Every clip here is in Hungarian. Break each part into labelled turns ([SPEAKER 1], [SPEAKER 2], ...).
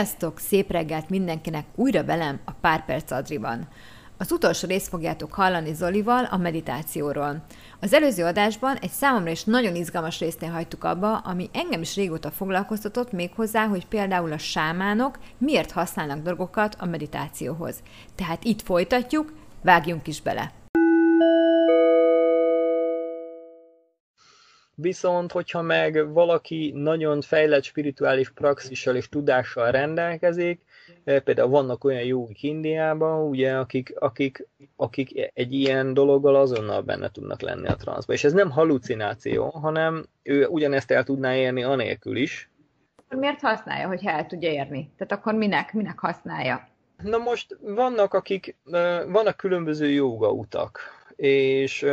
[SPEAKER 1] Sziasztok, szép reggelt mindenkinek újra velem a Pár Perc Adriban. Az utolsó részt fogjátok hallani Zolival a meditációról. Az előző adásban egy számomra is nagyon izgalmas résznél hagytuk abba, ami engem is régóta foglalkoztatott még hozzá, hogy például a sámánok miért használnak dolgokat a meditációhoz. Tehát itt folytatjuk, vágjunk is bele!
[SPEAKER 2] Viszont, hogyha meg valaki nagyon fejlett spirituális praxissal és tudással rendelkezik, eh, például vannak olyan jók Indiában, ugye, akik, akik, akik egy ilyen dologgal azonnal benne tudnak lenni a transzba. És ez nem halucináció, hanem ő ugyanezt el tudná érni anélkül is.
[SPEAKER 1] Miért használja, hogy el tudja érni? Tehát akkor minek, minek használja?
[SPEAKER 2] Na most vannak, akik, eh, vannak különböző jóga utak, és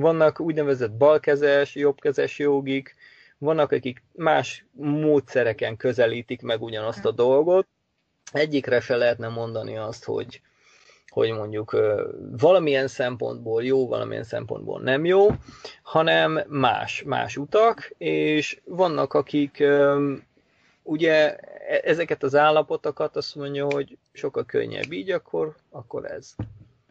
[SPEAKER 2] vannak úgynevezett balkezes, jobbkezes jogik, vannak, akik más módszereken közelítik meg ugyanazt a dolgot. Egyikre se lehetne mondani azt, hogy, hogy mondjuk valamilyen szempontból jó, valamilyen szempontból nem jó, hanem más, más utak, és vannak, akik ugye e-, ezeket az állapotokat azt mondja, hogy sokkal könnyebb így, akkor, akkor ez.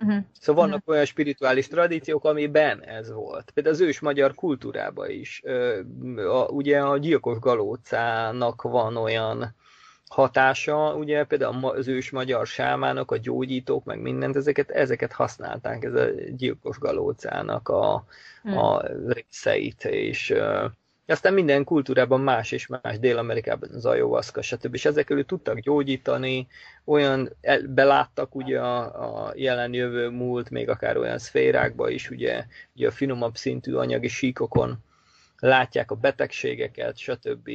[SPEAKER 2] Uh-huh. Szóval vannak uh-huh. olyan spirituális tradíciók, amiben ez volt. Például az ős magyar kultúrában is. A, ugye a gyilkos galócának van olyan hatása, ugye például az ős magyar sámának, a gyógyítók, meg mindent, ezeket, ezeket használták, ez a gyilkos galócának a, uh-huh. a részeit, és aztán minden kultúrában más és más, Dél-Amerikában az ayahuasca, stb. És ezekről tudtak gyógyítani, olyan beláttak ugye a, a jelen jövő múlt, még akár olyan szférákba is, ugye, ugye a finomabb szintű anyagi síkokon látják a betegségeket, stb.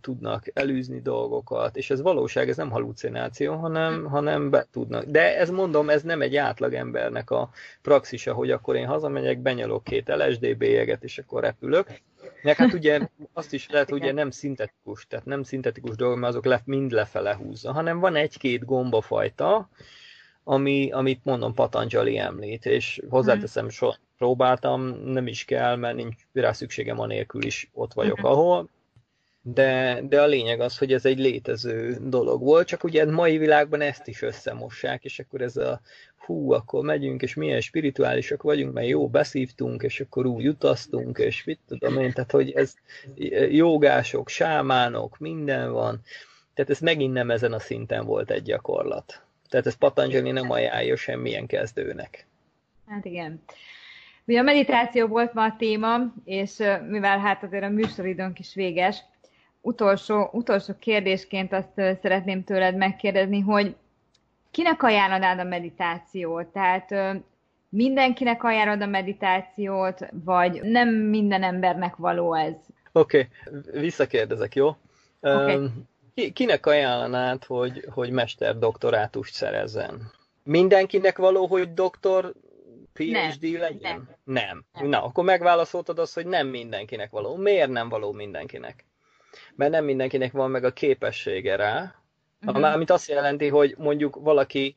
[SPEAKER 2] tudnak elűzni dolgokat, és ez valóság, ez nem halucináció, hanem, hanem be tudnak. De ez mondom, ez nem egy átlag embernek a praxisa, hogy akkor én hazamegyek, benyalok két LSD bélyeget, és akkor repülök. Meg hát ugye azt is lehet, hogy ugye nem szintetikus, tehát nem szintetikus dolgok, mert azok le, mind lefele húzza, hanem van egy-két gombafajta, ami, amit mondom Patanjali említ, és hozzáteszem, so, próbáltam, nem is kell, mert nincs rá szükségem anélkül is ott vagyok, uh-huh. ahol, de, de a lényeg az, hogy ez egy létező dolog volt, csak ugye a mai világban ezt is összemossák, és akkor ez a hú, akkor megyünk, és milyen spirituálisak vagyunk, mert jó, beszívtunk, és akkor úgy utaztunk, és mit tudom én, tehát hogy ez jogások, sámánok, minden van, tehát ez megint nem ezen a szinten volt egy gyakorlat. Tehát ez Patanjali nem ajánlja semmilyen kezdőnek.
[SPEAKER 1] Hát igen. Ugye a meditáció volt ma a téma, és mivel hát azért a műsoridőnk is véges, utolsó, utolsó kérdésként azt szeretném tőled megkérdezni, hogy kinek ajánlanád a meditációt? Tehát mindenkinek ajánlod a meditációt, vagy nem minden embernek való ez?
[SPEAKER 2] Oké, okay. visszakérdezek, jó? Okay. Um, kinek ajánlanád, hogy, hogy mester doktorátust szerezzen? Mindenkinek való, hogy doktor PhD nem, legyen? Nem. nem. nem. Na, akkor megválaszoltad azt, hogy nem mindenkinek való. Miért nem való mindenkinek? Mert nem mindenkinek van meg a képessége rá, uh-huh. amit azt jelenti, hogy mondjuk valaki,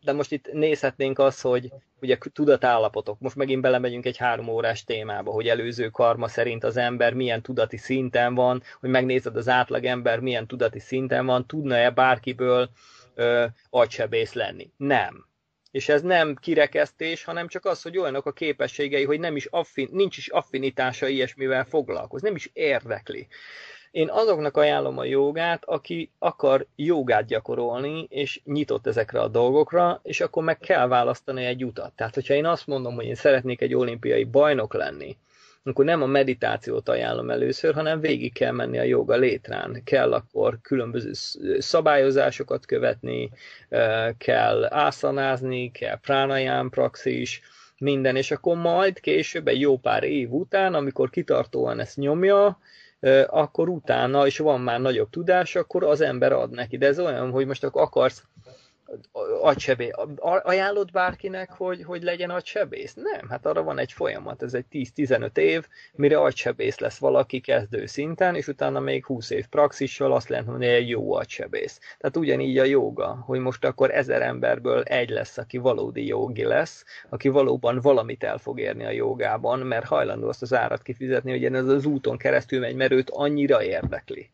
[SPEAKER 2] de most itt nézhetnénk azt, hogy ugye tudatállapotok, most megint belemegyünk egy három órás témába, hogy előző karma szerint az ember milyen tudati szinten van, hogy megnézed az átlag ember milyen tudati szinten van, tudna-e bárkiből ö, agysebész lenni? Nem. És ez nem kirekesztés, hanem csak az, hogy olyanok a képességei, hogy nem is affin, nincs is affinitása ilyesmivel foglalkozni, nem is érdekli. Én azoknak ajánlom a jogát, aki akar jogát gyakorolni, és nyitott ezekre a dolgokra, és akkor meg kell választani egy utat. Tehát, hogyha én azt mondom, hogy én szeretnék egy olimpiai bajnok lenni, akkor nem a meditációt ajánlom először, hanem végig kell menni a joga létrán. Kell akkor különböző szabályozásokat követni, kell ászanázni, kell pránaján praxis, minden, és akkor majd később, egy jó pár év után, amikor kitartóan ezt nyomja, akkor utána, és van már nagyobb tudás, akkor az ember ad neki. De ez olyan, hogy most akkor akarsz agysebész. Ajánlod bárkinek, hogy, hogy legyen agysebész? Nem, hát arra van egy folyamat, ez egy 10-15 év, mire agysebész lesz valaki kezdő szinten, és utána még 20 év praxissal azt lehet mondani, hogy egy jó agysebész. Tehát ugyanígy a joga, hogy most akkor ezer emberből egy lesz, aki valódi jogi lesz, aki valóban valamit el fog érni a jogában, mert hajlandó azt az árat kifizetni, hogy ez az úton keresztül megy, mert őt annyira érdekli.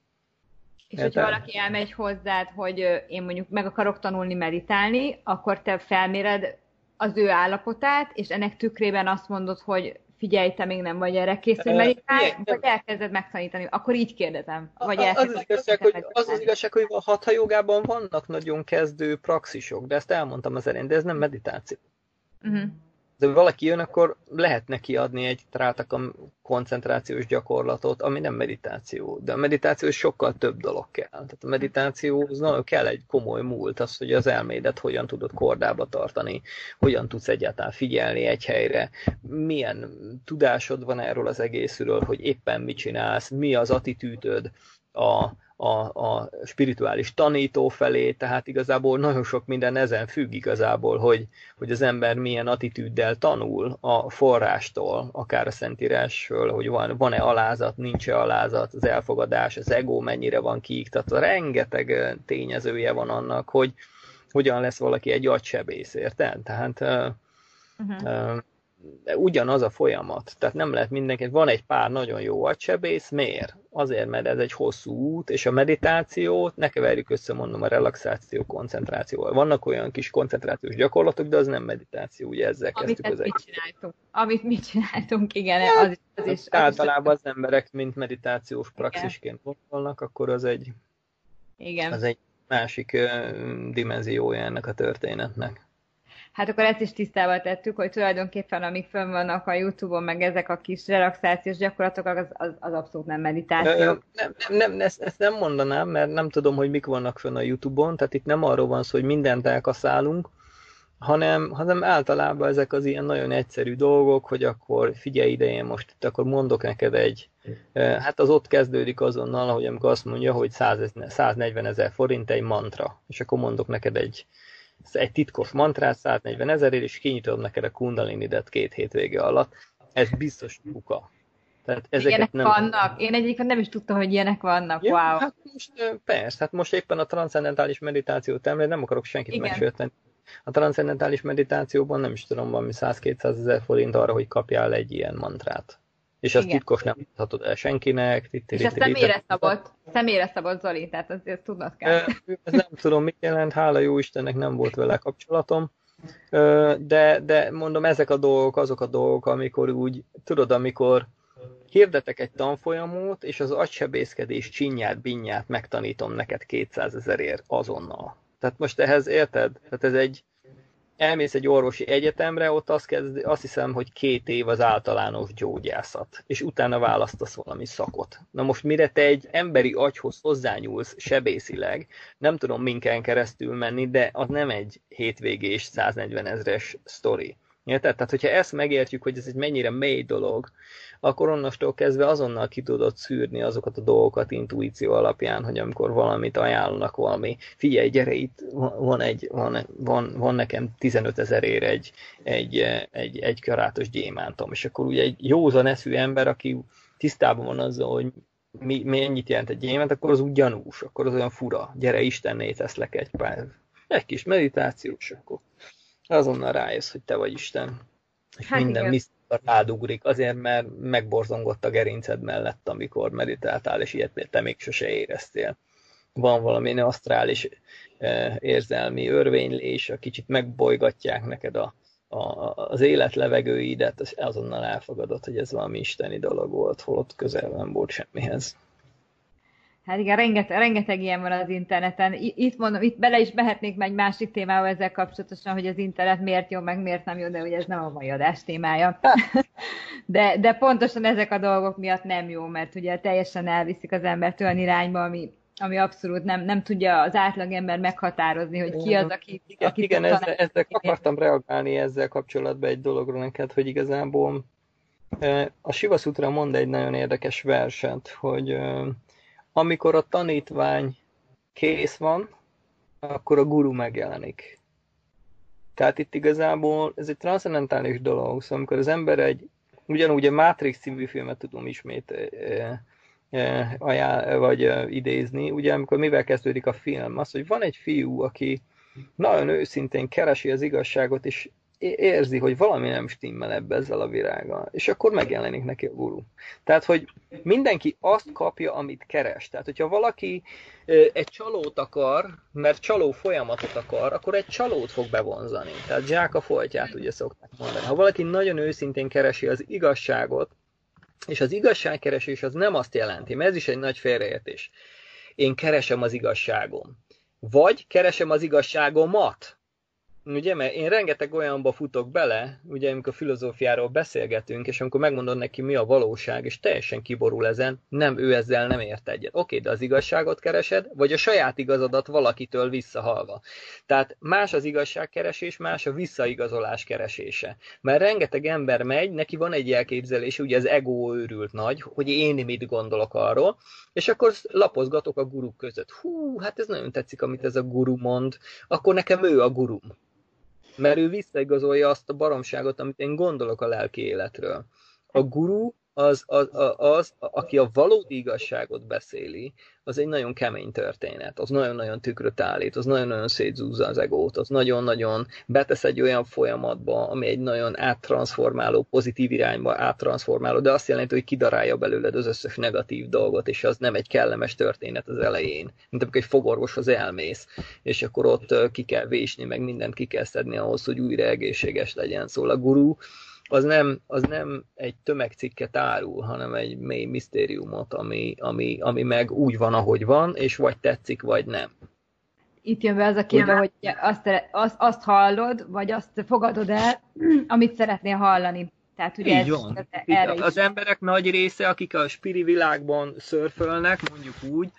[SPEAKER 1] És hogyha valaki elmegy hozzád, hogy én mondjuk meg akarok tanulni meditálni, akkor te felméred az ő állapotát, és ennek tükrében azt mondod, hogy figyelj, te még nem vagy erre kész, hogy meditálj, vagy elkezded megtanítani. Akkor így kérdezem. Vagy
[SPEAKER 2] az, az, igazság, hogy, az az igazság, hogy a hatha jogában vannak nagyon kezdő praxisok, de ezt elmondtam az elején, de ez nem meditáció. Uh-huh de valaki jön, akkor lehet neki adni egy trátakam koncentrációs gyakorlatot, ami nem meditáció. De a meditáció sokkal több dolog kell. Tehát a meditációhoz nagyon kell egy komoly múlt, az, hogy az elmédet hogyan tudod kordába tartani, hogyan tudsz egyáltalán figyelni egy helyre, milyen tudásod van erről az egészről, hogy éppen mit csinálsz, mi az attitűdöd a, a, a spirituális tanító felé, tehát igazából nagyon sok minden ezen függ igazából, hogy, hogy az ember milyen attitűddel tanul a forrástól, akár a Szentírásról, hogy van, van-e alázat, nincs-e alázat, az elfogadás, az ego mennyire van kiiktatva, rengeteg tényezője van annak, hogy hogyan lesz valaki egy agysebész, érted? Tehát uh-huh. uh, ugyanaz a folyamat. Tehát nem lehet mindenki, van egy pár nagyon jó agysebész, miért? Azért, mert ez egy hosszú út, és a meditációt ne keverjük össze, mondom, a relaxáció koncentrációval. Vannak olyan kis koncentrációs gyakorlatok, de az nem meditáció, ugye ezzel
[SPEAKER 1] Amit
[SPEAKER 2] kezdtük
[SPEAKER 1] az mit csináltunk. Amit mi csináltunk, igen, ja, az,
[SPEAKER 2] az is. Az általában az emberek, mint meditációs praxisként gondolnak, akkor az egy, igen. az egy másik dimenziója ennek a történetnek.
[SPEAKER 1] Hát akkor ezt is tisztában tettük, hogy tulajdonképpen amik fönn vannak a Youtube-on, meg ezek a kis relaxációs gyakorlatok, az, az, az abszolút nem meditáció. Nem,
[SPEAKER 2] nem, nem ezt, ezt nem mondanám, mert nem tudom, hogy mik vannak fönn a Youtube-on, tehát itt nem arról van szó, hogy mindent elkaszálunk, hanem, hanem általában ezek az ilyen nagyon egyszerű dolgok, hogy akkor figyelj ide, én most itt akkor mondok neked egy, hát az ott kezdődik azonnal, hogy amikor azt mondja, hogy 100, 140 ezer forint egy mantra, és akkor mondok neked egy, egy titkos mantrát 140 ezerért, és kinyitod neked a kundalinidet két hétvége alatt. Ez biztos kuka.
[SPEAKER 1] Tehát ezeket ilyenek nem... vannak? Én egyébként nem is tudtam, hogy ilyenek vannak. Ja, wow.
[SPEAKER 2] Hát most, persze, hát most éppen a transzendentális meditációt említ, nem akarok senkit megsérteni. A transzendentális meditációban nem is tudom, valami 100-200 ezer forint arra, hogy kapjál egy ilyen mantrát. És azt titkos nem mondhatod el senkinek.
[SPEAKER 1] És ezt személyre szabott, személyre szabott Zoli, tehát azért tudnod kell.
[SPEAKER 2] Ez nem tudom, mit jelent, hála jó Istennek nem volt vele kapcsolatom. De, de mondom, ezek a dolgok, azok a dolgok, amikor úgy, tudod, amikor hirdetek egy tanfolyamot, és az agysebészkedés csinyát, binyát megtanítom neked 200 ezerért azonnal. Tehát most ehhez érted? Tehát ez egy, elmész egy orvosi egyetemre, ott azt, kezd, azt hiszem, hogy két év az általános gyógyászat, és utána választasz valami szakot. Na most mire te egy emberi agyhoz hozzányúlsz sebészileg, nem tudom minken keresztül menni, de az nem egy hétvégés 140 ezres sztori. Érted? Tehát, hogyha ezt megértjük, hogy ez egy mennyire mély dolog, akkor onnastól kezdve azonnal ki tudod szűrni azokat a dolgokat intuíció alapján, hogy amikor valamit ajánlanak valami, figyelj, gyere itt, van, egy, van, van, van nekem 15 ezerért egy, egy, egy, egy karátos gyémántom, és akkor ugye egy józan eszű ember, aki tisztában van azzal, hogy mi, mennyit jelent egy gyémánt, akkor az úgy gyanús, akkor az olyan fura, gyere Istenné teszlek egy pár, egy kis meditációs, akkor azonnal rájössz, hogy te vagy Isten. És hát minden igen rádugrik, azért, mert megborzongott a gerinced mellett, amikor meditáltál, és ilyet te még sose éreztél. Van valami asztrális eh, érzelmi örvénylés, a kicsit megbolygatják neked a, a, az élet levegőidet, azonnal elfogadod, hogy ez valami isteni dolog volt, holott közel nem volt semmihez.
[SPEAKER 1] Hát igen, rengeteg, rengeteg ilyen van az interneten. Itt mondom, itt bele is mehetnék egy másik témával ezzel kapcsolatosan, hogy az internet miért jó, meg miért nem jó, de ugye ez nem a mai adás témája. De, de pontosan ezek a dolgok miatt nem jó, mert ugye teljesen elviszik az embert olyan irányba, ami, ami abszolút nem, nem tudja az átlagember meghatározni, hogy ki az, aki...
[SPEAKER 2] Igen, aki igen ezzel, ezzel akartam reagálni ezzel kapcsolatban egy dologra neked, hogy igazából a Sivasutra mond egy nagyon érdekes verset, hogy amikor a tanítvány kész van, akkor a guru megjelenik. Tehát itt igazából ez egy transzendentális dolog, szóval amikor az ember egy, ugyanúgy a Matrix című filmet tudom ismét e, e, ajánl, vagy idézni, ugye amikor mivel kezdődik a film, az, hogy van egy fiú, aki nagyon őszintén keresi az igazságot, és érzi, hogy valami nem stimmel ebbe ezzel a virággal, és akkor megjelenik neki a guru. Tehát, hogy mindenki azt kapja, amit keres. Tehát, hogyha valaki egy csalót akar, mert csaló folyamatot akar, akkor egy csalót fog bevonzani. Tehát zsák a foltját, ugye szokták mondani. Ha valaki nagyon őszintén keresi az igazságot, és az igazságkeresés az nem azt jelenti, mert ez is egy nagy félreértés. Én keresem az igazságom. Vagy keresem az igazságomat. Ugye, mert én rengeteg olyanba futok bele, ugye, amikor filozófiáról beszélgetünk, és amikor megmondod neki, mi a valóság, és teljesen kiborul ezen, nem, ő ezzel nem ért egyet. Oké, de az igazságot keresed, vagy a saját igazadat valakitől visszahalva. Tehát más az igazságkeresés, más a visszaigazolás keresése. Mert rengeteg ember megy, neki van egy elképzelés, ugye az ego őrült nagy, hogy én mit gondolok arról, és akkor lapozgatok a guruk között. Hú, hát ez nagyon tetszik, amit ez a guru mond, akkor nekem ő a gurum mert ő visszaigazolja azt a baromságot, amit én gondolok a lelki életről. A guru az, az, az, az, aki a valódi igazságot beszéli, az egy nagyon kemény történet, az nagyon-nagyon tükröt állít, az nagyon-nagyon szétzúzza az egót, az nagyon-nagyon betesz egy olyan folyamatba, ami egy nagyon áttransformáló, pozitív irányba áttransformáló, de azt jelenti, hogy kidarálja belőled az összes negatív dolgot, és az nem egy kellemes történet az elején, mint amikor egy fogorvoshoz elmész, és akkor ott ki kell vésni, meg mindent ki kell szedni ahhoz, hogy újra egészséges legyen. Szóval a guru az nem, az nem egy tömegcikket árul, hanem egy mély misztériumot, ami, ami, ami meg úgy van, ahogy van, és vagy tetszik, vagy nem.
[SPEAKER 1] Itt jön be az a képbe, hogy azt, azt, azt hallod, vagy azt fogadod el, amit szeretnél hallani. Tehát ugye
[SPEAKER 2] Így ez, van. Ez, erre az is. emberek nagy része, akik a spiri világban szörfölnek, mondjuk úgy,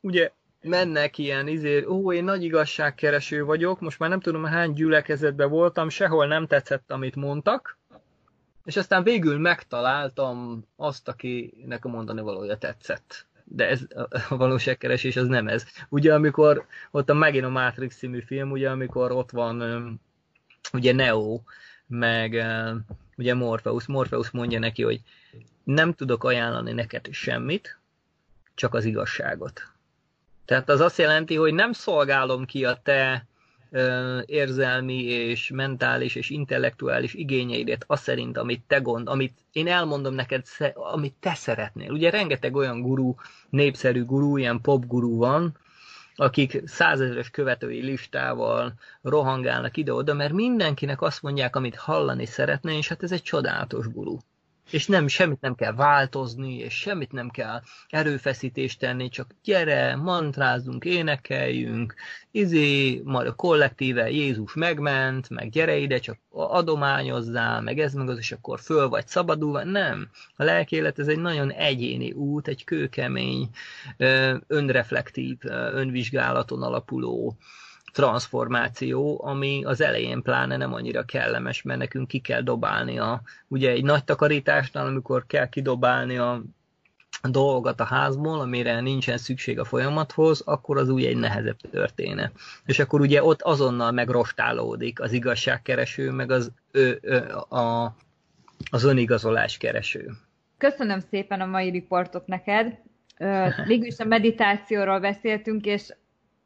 [SPEAKER 2] ugye mennek ilyen, izé, ó, én nagy igazságkereső vagyok, most már nem tudom hány gyülekezetben voltam, sehol nem tetszett, amit mondtak, és aztán végül megtaláltam azt, akinek a mondani valója tetszett. De ez a valóságkeresés az nem ez. Ugye amikor ott a megint a Matrix című film, ugye amikor ott van ugye Neo, meg ugye Morpheus. Morpheus mondja neki, hogy nem tudok ajánlani neked semmit, csak az igazságot. Tehát az azt jelenti, hogy nem szolgálom ki a te érzelmi és mentális és intellektuális igényeidet az szerint, amit te gond, amit én elmondom neked, amit te szeretnél. Ugye rengeteg olyan gurú, népszerű gurú, ilyen pop gurú van, akik százezeres követői listával rohangálnak ide-oda, mert mindenkinek azt mondják, amit hallani szeretne, és hát ez egy csodálatos gurú és nem, semmit nem kell változni, és semmit nem kell erőfeszítést tenni, csak gyere, mantrázunk, énekeljünk, izé, majd a kollektíve Jézus megment, meg gyere ide, csak adományozzál, meg ez meg az, és akkor föl vagy szabadulva. Nem. A lelkélet ez egy nagyon egyéni út, egy kőkemény, önreflektív, önvizsgálaton alapuló transformáció, ami az elején pláne nem annyira kellemes, mert nekünk ki kell dobálni a, ugye egy nagy takarításnál, amikor kell kidobálni a dolgokat a házból, amire nincsen szükség a folyamathoz, akkor az úgy egy nehezebb történet. És akkor ugye ott azonnal megrostálódik az igazságkereső, meg az, ő, ő, a, az önigazolás kereső. Köszönöm szépen a mai riportot neked. Végülis a meditációról beszéltünk, és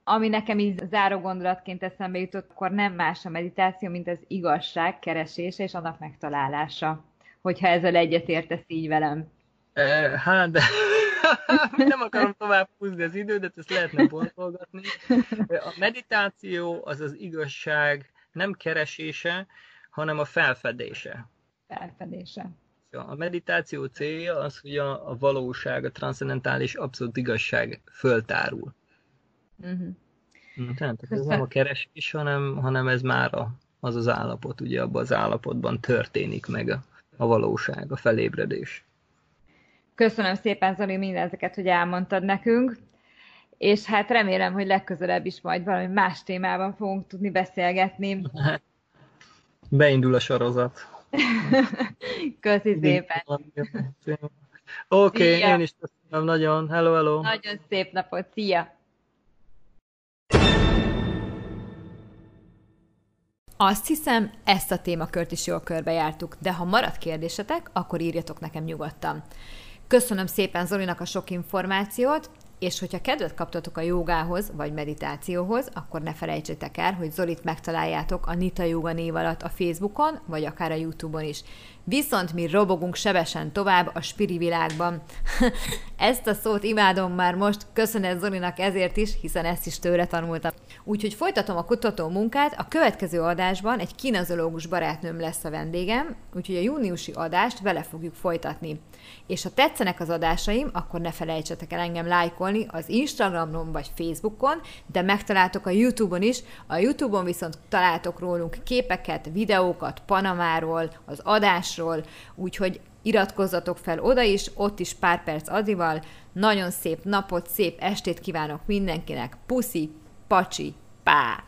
[SPEAKER 2] ami nekem így záró gondolatként eszembe jutott, akkor nem más a meditáció, mint az igazság keresése és annak megtalálása. Hogyha ezzel egyetértesz így velem. Hát, de nem akarom tovább húzni az időt, ezt lehetne pontolgatni. A meditáció az az igazság nem keresése, hanem a felfedése.
[SPEAKER 1] Felfedése.
[SPEAKER 2] A meditáció célja az, hogy a, a valóság, a transzendentális abszolút igazság föltárul. Uh-huh. Tehát ez nem a keresés, hanem, hanem ez már a, az az állapot, ugye abban az állapotban történik meg a, a valóság, a felébredés.
[SPEAKER 1] Köszönöm szépen, Zoli, mindezeket, hogy elmondtad nekünk, és hát remélem, hogy legközelebb is majd valami más témában fogunk tudni beszélgetni.
[SPEAKER 2] Beindul a sorozat.
[SPEAKER 1] Köszi szépen.
[SPEAKER 2] Oké, okay, én is köszönöm nagyon. Hello, hello.
[SPEAKER 1] Nagyon szép napot. Szia! Azt hiszem, ezt a témakört is jól körbejártuk, de ha marad kérdésetek, akkor írjatok nekem nyugodtan. Köszönöm szépen Zolinak a sok információt, És hogyha kedvet kaptatok a jogához, vagy meditációhoz, akkor ne felejtsétek el, hogy Zolit megtaláljátok a Nita Yoga név alatt a Facebookon, vagy akár a Youtube-on is. Viszont mi robogunk sebesen tovább a spiri világban. ezt a szót imádom már most, köszönet Zolinak ezért is, hiszen ezt is tőle tanultam. Úgyhogy folytatom a kutató munkát, a következő adásban egy kinezológus barátnőm lesz a vendégem, úgyhogy a júniusi adást vele fogjuk folytatni. És ha tetszenek az adásaim, akkor ne felejtsetek el engem lájkolni az Instagramon vagy Facebookon, de megtaláltok a YouTube-on is. A YouTube-on viszont találtok rólunk képeket, videókat Panamáról, az adásról, úgyhogy iratkozzatok fel oda is, ott is pár perc Adrival. Nagyon szép napot, szép estét kívánok mindenkinek. Puszi, pacsi, pá!